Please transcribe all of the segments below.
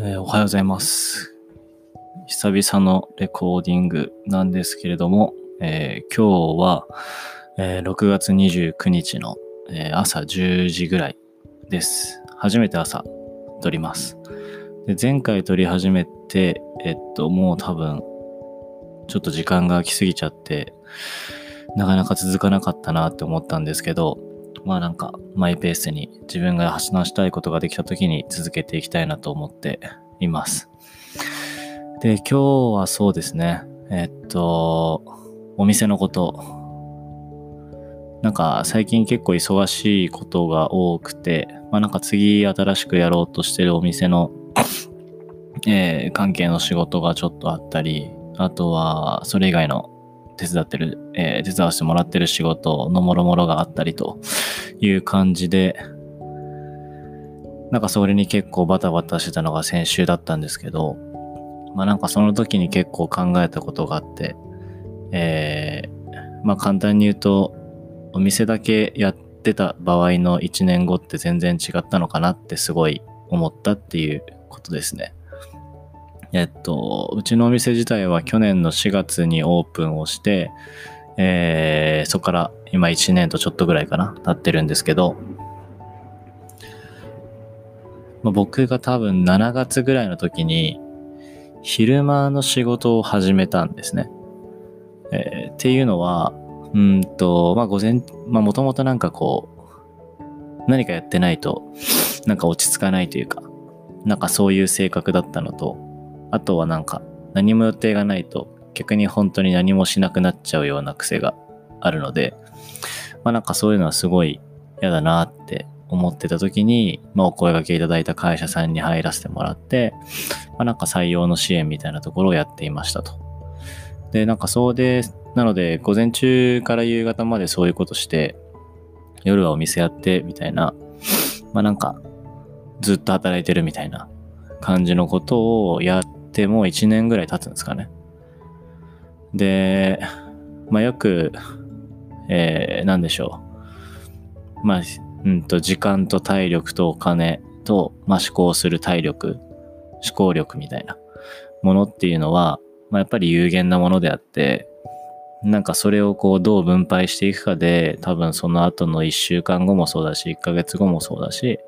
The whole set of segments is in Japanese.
えーおはようございます。久々のレコーディングなんですけれども、えー今日は、えー6月29日の、え朝10時ぐらいです。初めて朝撮ります。で前回撮り始めて、えっと、もう多分、ちょっと時間が空きすぎちゃって、なかなか続かなかったなって思ったんですけど、まあなんかマイペースに自分が話したいことができた時に続けていきたいなと思っています。で、今日はそうですね。えっと、お店のこと。なんか最近結構忙しいことが多くて、まあなんか次新しくやろうとしてるお店の、えー関係の仕事がちょっとあったり、あとはそれ以外の手伝ってる、えー手伝わせてもらってる仕事のもろもろがあったりという感じで、なんかそれに結構バタバタしてたのが先週だったんですけど、まあなんかその時に結構考えたことがあって、えーまあ簡単に言うと、お店だけやってた場合の1年後って全然違ったのかなってすごい思ったっていうことですね。えっと、うちのお店自体は去年の4月にオープンをして、えーそこから今1年とちょっとぐらいかな、経ってるんですけど、まあ、僕が多分7月ぐらいの時に、昼間の仕事を始めたんですね。えーっていうのは、うんと、まあ午前、まあもともとなんかこう、何かやってないと、なんか落ち着かないというか、なんかそういう性格だったのと、あとはなんか何も予定がないと逆に本当に何もしなくなっちゃうような癖があるので、まあなんかそういうのはすごい嫌だなって思ってた時に、まあお声掛けいただいた会社さんに入らせてもらって、まあなんか採用の支援みたいなところをやっていましたと。で、なんかそうで、なので午前中から夕方までそういうことして、夜はお店やってみたいな、まあなんかずっと働いてるみたいな感じのことをやっててもう1年ぐらい経つんですかね。で、まあよく、えー、なんでしょう。まあ、うんと、時間と体力とお金と、まあ思考する体力、思考力みたいなものっていうのは、まあやっぱり有限なものであって、なんかそれをこうどう分配していくかで、多分その後の1週間後もそうだし、1ヶ月後もそうだし、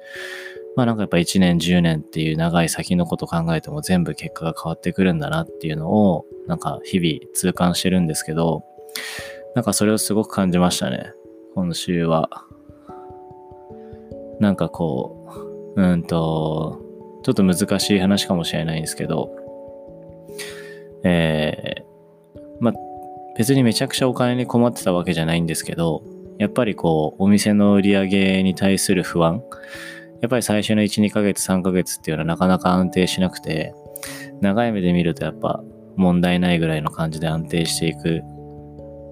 まあなんかやっぱ1年10年っていう長い先のこと考えても全部結果が変わってくるんだなっていうのをなんか日々痛感してるんですけど、なんかそれをすごく感じましたね。今週は。なんかこう、うんと、ちょっと難しい話かもしれないんですけど、えー、まあ別にめちゃくちゃお金に困ってたわけじゃないんですけど、やっぱりこう、お店の売り上げに対する不安、やっぱり最初の1、2ヶ月、3ヶ月っていうのはなかなか安定しなくて、長い目で見るとやっぱ問題ないぐらいの感じで安定していく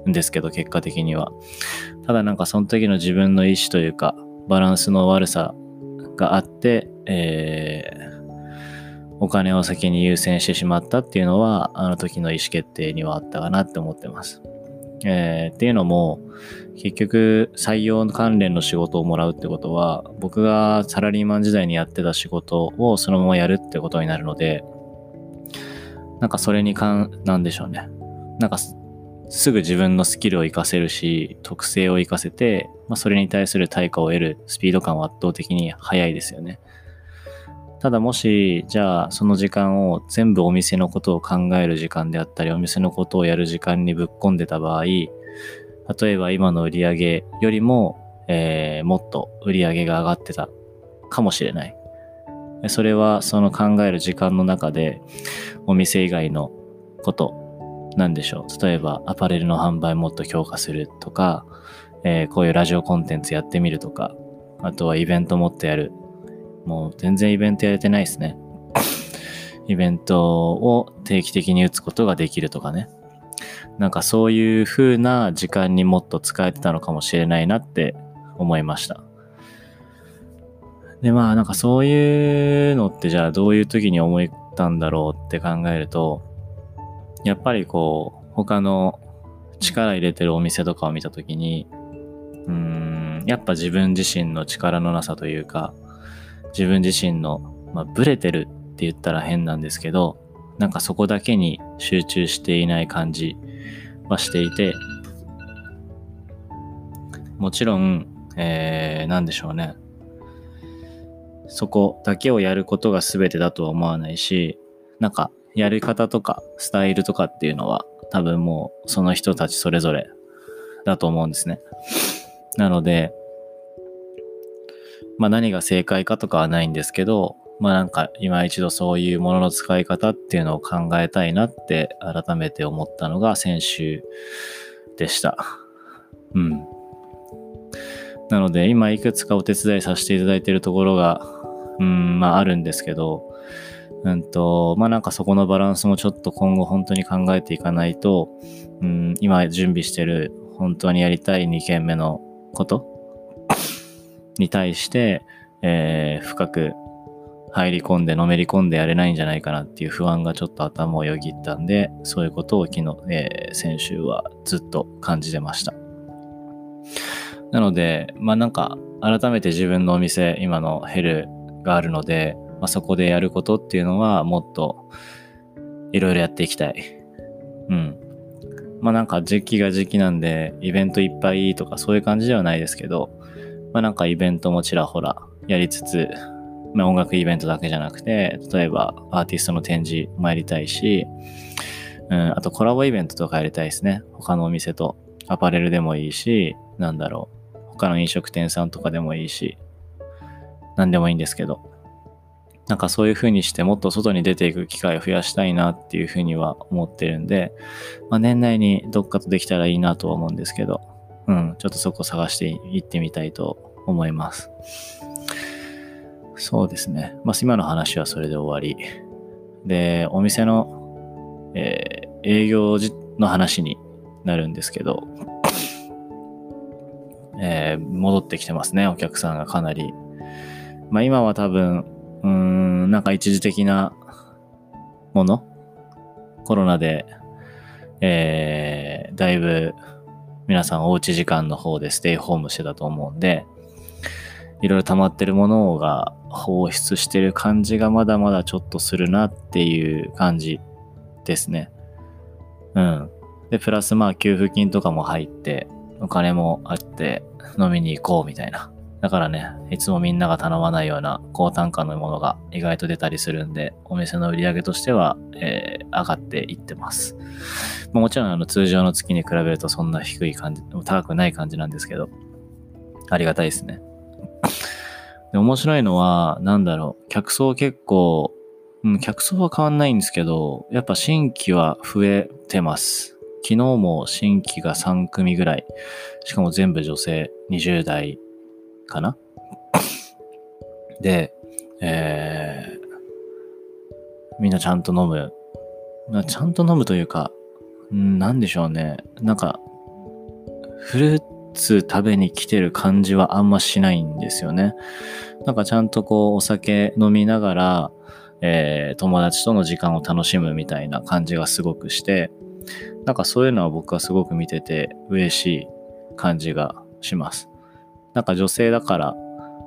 んですけど、結果的には。ただなんかその時の自分の意思というか、バランスの悪さがあって、えーお金を先に優先してしまったっていうのは、あの時の意思決定にはあったかなって思ってます。えーっていうのも、結局採用関連の仕事をもらうってことは僕がサラリーマン時代にやってた仕事をそのままやるってことになるのでなんかそれに関なんでしょうね。なんかすぐ自分のスキルを活かせるし特性を活かせて、まあ、それに対する対価を得るスピード感は圧倒的に速いですよね。ただもしじゃあその時間を全部お店のことを考える時間であったりお店のことをやる時間にぶっ込んでた場合例えば今の売り上げよりも、えーもっと売り上げが上がってたかもしれない。それはその考える時間の中でお店以外のことなんでしょう。例えばアパレルの販売もっと強化するとか、えーこういうラジオコンテンツやってみるとか、あとはイベントもっとやる。もう全然イベントやれてないですね。イベントを定期的に打つことができるとかね。なんかそういう風な時間にもっと使えてたのかもしれないなって思いました。でまあなんかそういうのってじゃあどういう時に思ったんだろうって考えると、やっぱりこう他の力入れてるお店とかを見た時に、うーん、やっぱ自分自身の力のなさというか、自分自身の、まあ、ブレてるって言ったら変なんですけど、なんかそこだけに集中していない感じはしていて、もちろん、えー、なんでしょうね。そこだけをやることが全てだとは思わないし、なんかやり方とかスタイルとかっていうのは多分もうその人たちそれぞれだと思うんですね。なので、まあ何が正解かとかはないんですけど、まあなんか今一度そういうものの使い方っていうのを考えたいなって改めて思ったのが先週でした。うん。なので今いくつかお手伝いさせていただいているところが、うん、まああるんですけど、うんと、まあなんかそこのバランスもちょっと今後本当に考えていかないと、うん、今準備してる本当にやりたい2件目のことに対して、えー、深く入り込んでのめり込んでやれないんじゃないかなっていう不安がちょっと頭をよぎったんで、そういうことを昨日、えー、先週はずっと感じてました。なので、まあなんか改めて自分のお店、今のヘルがあるので、まあ、そこでやることっていうのはもっといろいろやっていきたい。うん。まあなんか時期が時期なんでイベントいっぱいとかそういう感じではないですけど、まあなんかイベントもちらほらやりつつ、まあ音楽イベントだけじゃなくて、例えばアーティストの展示もやりたいし、うん、あとコラボイベントとかやりたいですね。他のお店と。アパレルでもいいし、なんだろう。他の飲食店さんとかでもいいし、何でもいいんですけど。なんかそういう風にしてもっと外に出ていく機会を増やしたいなっていう風には思ってるんで、まあ、年内にどっかとできたらいいなとは思うんですけど、うん、ちょっとそこ探していってみたいと思います。そうですね。まあ、今の話はそれで終わり。で、お店の、えー、営業の話になるんですけど、えー、戻ってきてますね、お客さんがかなり。まあ今は多分、うーん、なんか一時的なもの？コロナで、えー、だいぶ皆さんおうち時間の方でステイホームしてたと思うんで、いろいろ溜まってるものが放出してる感じがまだまだちょっとするなっていう感じですね。うん。で、プラスまあ給付金とかも入って、お金もあって飲みに行こうみたいなだからね、いつもみんなが頼まないような高単価のものが意外と出たりするんで、お店の売り上げとしては、えー、上がっていってます。もちろんあの通常の月に比べるとそんな低い感じ、高くない感じなんですけど、ありがたいですね。で面白いのは、なんだろう、客層結構、うん、客層は変わんないんですけど、やっぱ新規は増えてます。昨日も新規が3組ぐらい。しかも全部女性20代かな？で、えー、みんなちゃんと飲む。まあちゃんと飲むというか、なんでしょうね。なんか、フルーツ食べに来てる感じはあんましないんですよね。なんかちゃんとこう、お酒飲みながら、えー、友達との時間を楽しむみたいな感じがすごくして、なんかそういうのは僕はすごく見てて嬉しい感じがします。なんか女性だから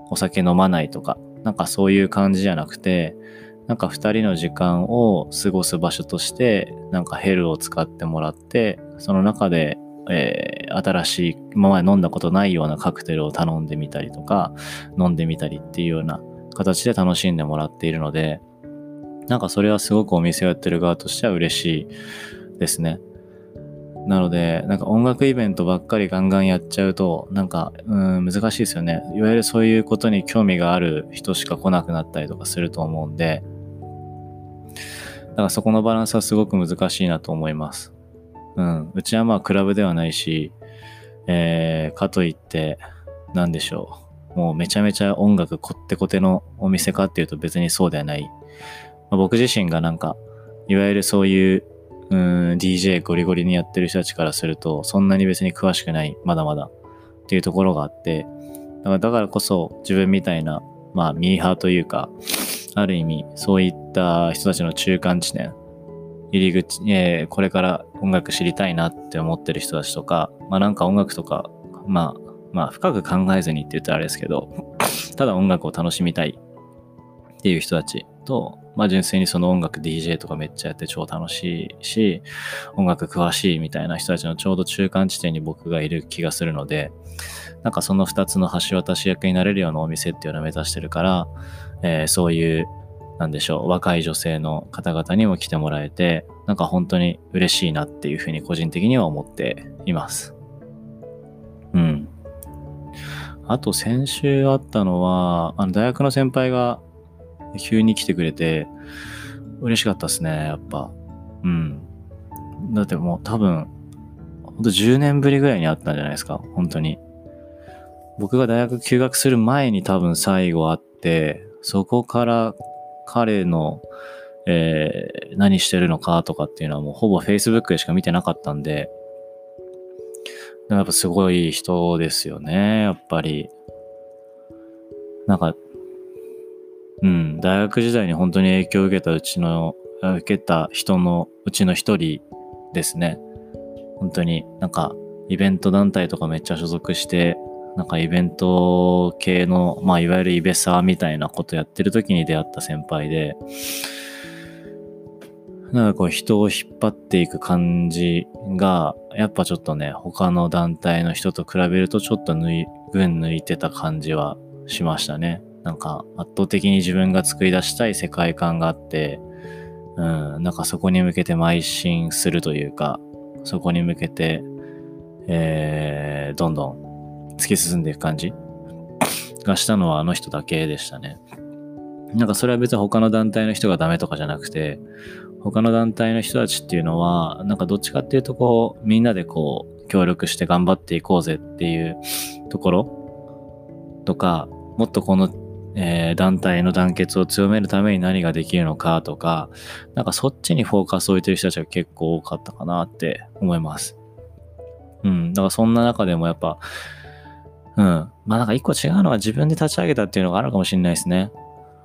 お酒飲まないとか、なんかそういう感じじゃなくて、なんか二人の時間を過ごす場所として、なんかヘルを使ってもらって、その中で、えー、新しい、今まで飲んだことないようなカクテルを頼んでみたりとか、飲んでみたりっていうような形で楽しんでもらっているので、なんかそれはすごくお店をやってる側としては嬉しいですね。なので、なんか音楽イベントばっかりガンガンやっちゃうと、なんか、うん、難しいですよね。いわゆるそういうことに興味がある人しか来なくなったりとかすると思うんで、だからそこのバランスはすごく難しいなと思います。うん。うちはまあクラブではないし、えー、かといって、なんでしょう。もうめちゃめちゃ音楽こってこてのお店かっていうと別にそうではない。まあ、僕自身がなんか、いわゆるそういううん、DJ ゴリゴリにやってる人たちからすると、そんなに別に詳しくない、まだまだっていうところがあって、だからだからこそ自分みたいな、まあミーハーというか、ある意味そういった人たちの中間地点、入り口、えー、これから音楽知りたいなって思ってる人たちとか、まあなんか音楽とか、まあ、まあ深く考えずにって言ったらあれですけど、ただ音楽を楽しみたいっていう人たちと、まあ純粋にその音楽 DJ とかめっちゃやって超楽しいし、音楽詳しいみたいな人たちのちょうど中間地点に僕がいる気がするので、なんかその2つの橋渡し役になれるようなお店っていうのを目指してるから、えー、そういう、なんでしょう、若い女性の方々にも来てもらえて、なんか本当に嬉しいなっていうふうに個人的には思っています。うん。あと先週あったのは、あの大学の先輩が急に来てくれて、嬉しかったですね、やっぱ。うん。だってもう多分、ほんと10年ぶりぐらいに会ったんじゃないですか、本当に。僕が大学休学する前に多分最後会って、そこから彼の、えー、何してるのかとかっていうのはもうほぼ Facebook でしか見てなかったんで、やっぱすごい人ですよね、やっぱり。なんか、うん、大学時代に本当に影響を受けたうちの、受けた人のうちの一人ですね。本当になんかイベント団体とかめっちゃ所属して、なんかイベント系の、まあいわゆるイベサーみたいなことやってる時に出会った先輩で、なんかこう人を引っ張っていく感じが、やっぱちょっとね、他の団体の人と比べるとちょっと抜い、群抜いてた感じはしましたね。なんか圧倒的に自分が作り出したい世界観があって、うん、なんかそこに向けて邁進するというか、そこに向けて、えー、どんどん突き進んでいく感じ がしたのはあの人だけでしたね。なんかそれは別に他の団体の人がダメとかじゃなくて、他の団体の人たちっていうのは、なんかどっちかっていうとこう、みんなでこう、協力して頑張っていこうぜっていうところとか、もっとこのえー、団体の団結を強めるために何ができるのかとか、なんかそっちにフォーカスを置いてる人たちが結構多かったかなって思います。うん。だからそんな中でもやっぱ、うん。まあなんか一個違うのは自分で立ち上げたっていうのがあるかもしれないですね。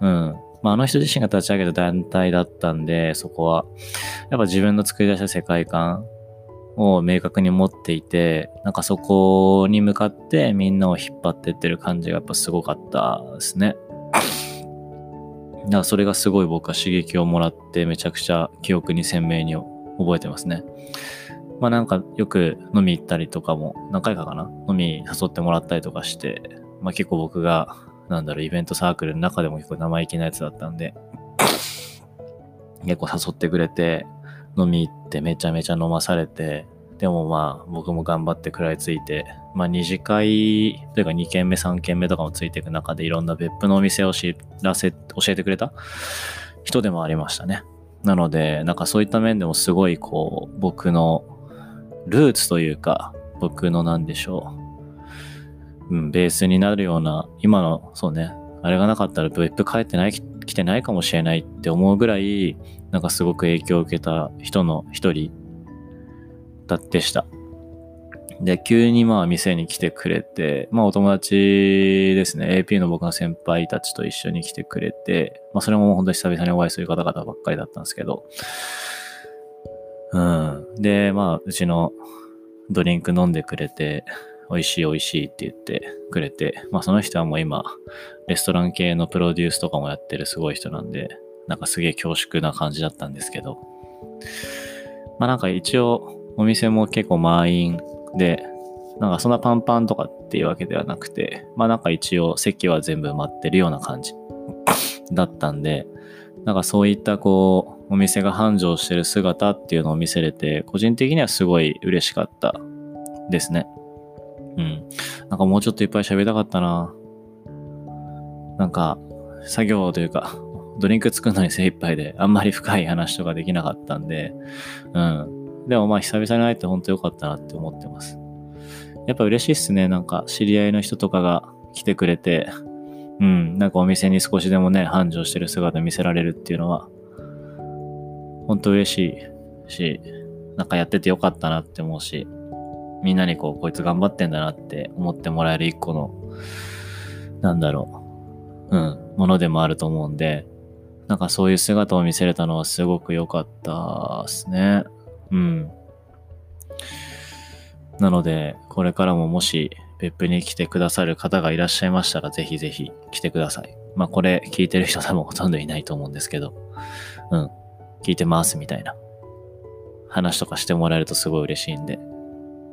うん。まああの人自身が立ち上げた団体だったんで、そこは、やっぱ自分の作り出した世界観を明確に持っていて、なんかそこに向かってみんなを引っ張ってってる感じがやっぱすごかったですね。だからそれがすごい僕は刺激をもらってめちゃくちゃ記憶に鮮明に覚えてますね。まあなんかよく飲み行ったりとかも何回かかな？飲み誘ってもらったりとかして、まあ結構僕がなんだろうイベントサークルの中でも結構生意気なやつだったんで、結構誘ってくれて、飲み行ってめちゃめちゃ飲まされて、でもまあ僕も頑張って食らいついて、まあ二次会というか2軒目3軒目とかもついていく中でいろんな別府のお店を知らせ、教えてくれた人でもありましたね。なので、なんかそういった面でもすごいこう僕のルーツというか僕のなんでしょう。うん、ベースになるような、今の、そうね、あれがなかったら別府帰ってない、来てないかもしれないって思うぐらい、なんかすごく影響を受けた人の一人だでした。で、急にまあ店に来てくれて、まあお友達ですね、AP の僕の先輩たちと一緒に来てくれて、まあそれも本当に久々にお会いする方々ばっかりだったんですけど、うん。で、まあうちのドリンク飲んでくれて、美味しい美味しいって言ってくれて、まあその人はもう今、レストラン系のプロデュースとかもやってるすごい人なんで、なんかすげえ恐縮な感じだったんですけど、まあなんか一応お店も結構満員で、なんかそんなパンパンとかっていうわけではなくて、まあなんか一応席は全部埋まってるような感じだったんで、なんかそういったこう、お店が繁盛してる姿っていうのを見せれて、個人的にはすごい嬉しかったですね。うん。なんかもうちょっといっぱい喋りたかったな。なんか、作業というか、ドリンク作るのに精一杯で、あんまり深い話とかできなかったんで、うん。でもまあ久々に会えて本当良かったなって思ってます。やっぱ嬉しいっすね。なんか知り合いの人とかが来てくれて、うん、なんかお店に少しでもね、繁盛してる姿見せられるっていうのは、本当嬉しいし、なんかやっててよかったなって思うし、みんなにこう、こいつ頑張ってんだなって思ってもらえる一個の、なんだろう、うん、ものでもあると思うんで、なんかそういう姿を見せれたのはすごく良かったですね。うん。なので、これからももし別府に来てくださる方がいらっしゃいましたら、ぜひぜひ来てください。まあこれ聞いてる人多分ほとんどいないと思うんですけど、うん、聞いてますみたいな話とかしてもらえるとすごい嬉しいんで、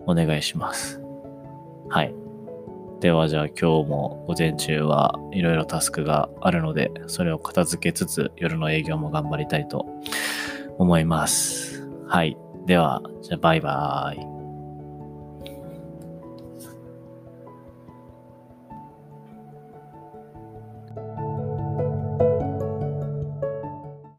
お願いします。はい。ではじゃあ今日も午前中はいろいろタスクがあるので、それを片付けつつ夜の営業も頑張りたいと思います。はい。では、じゃあバイバーイ。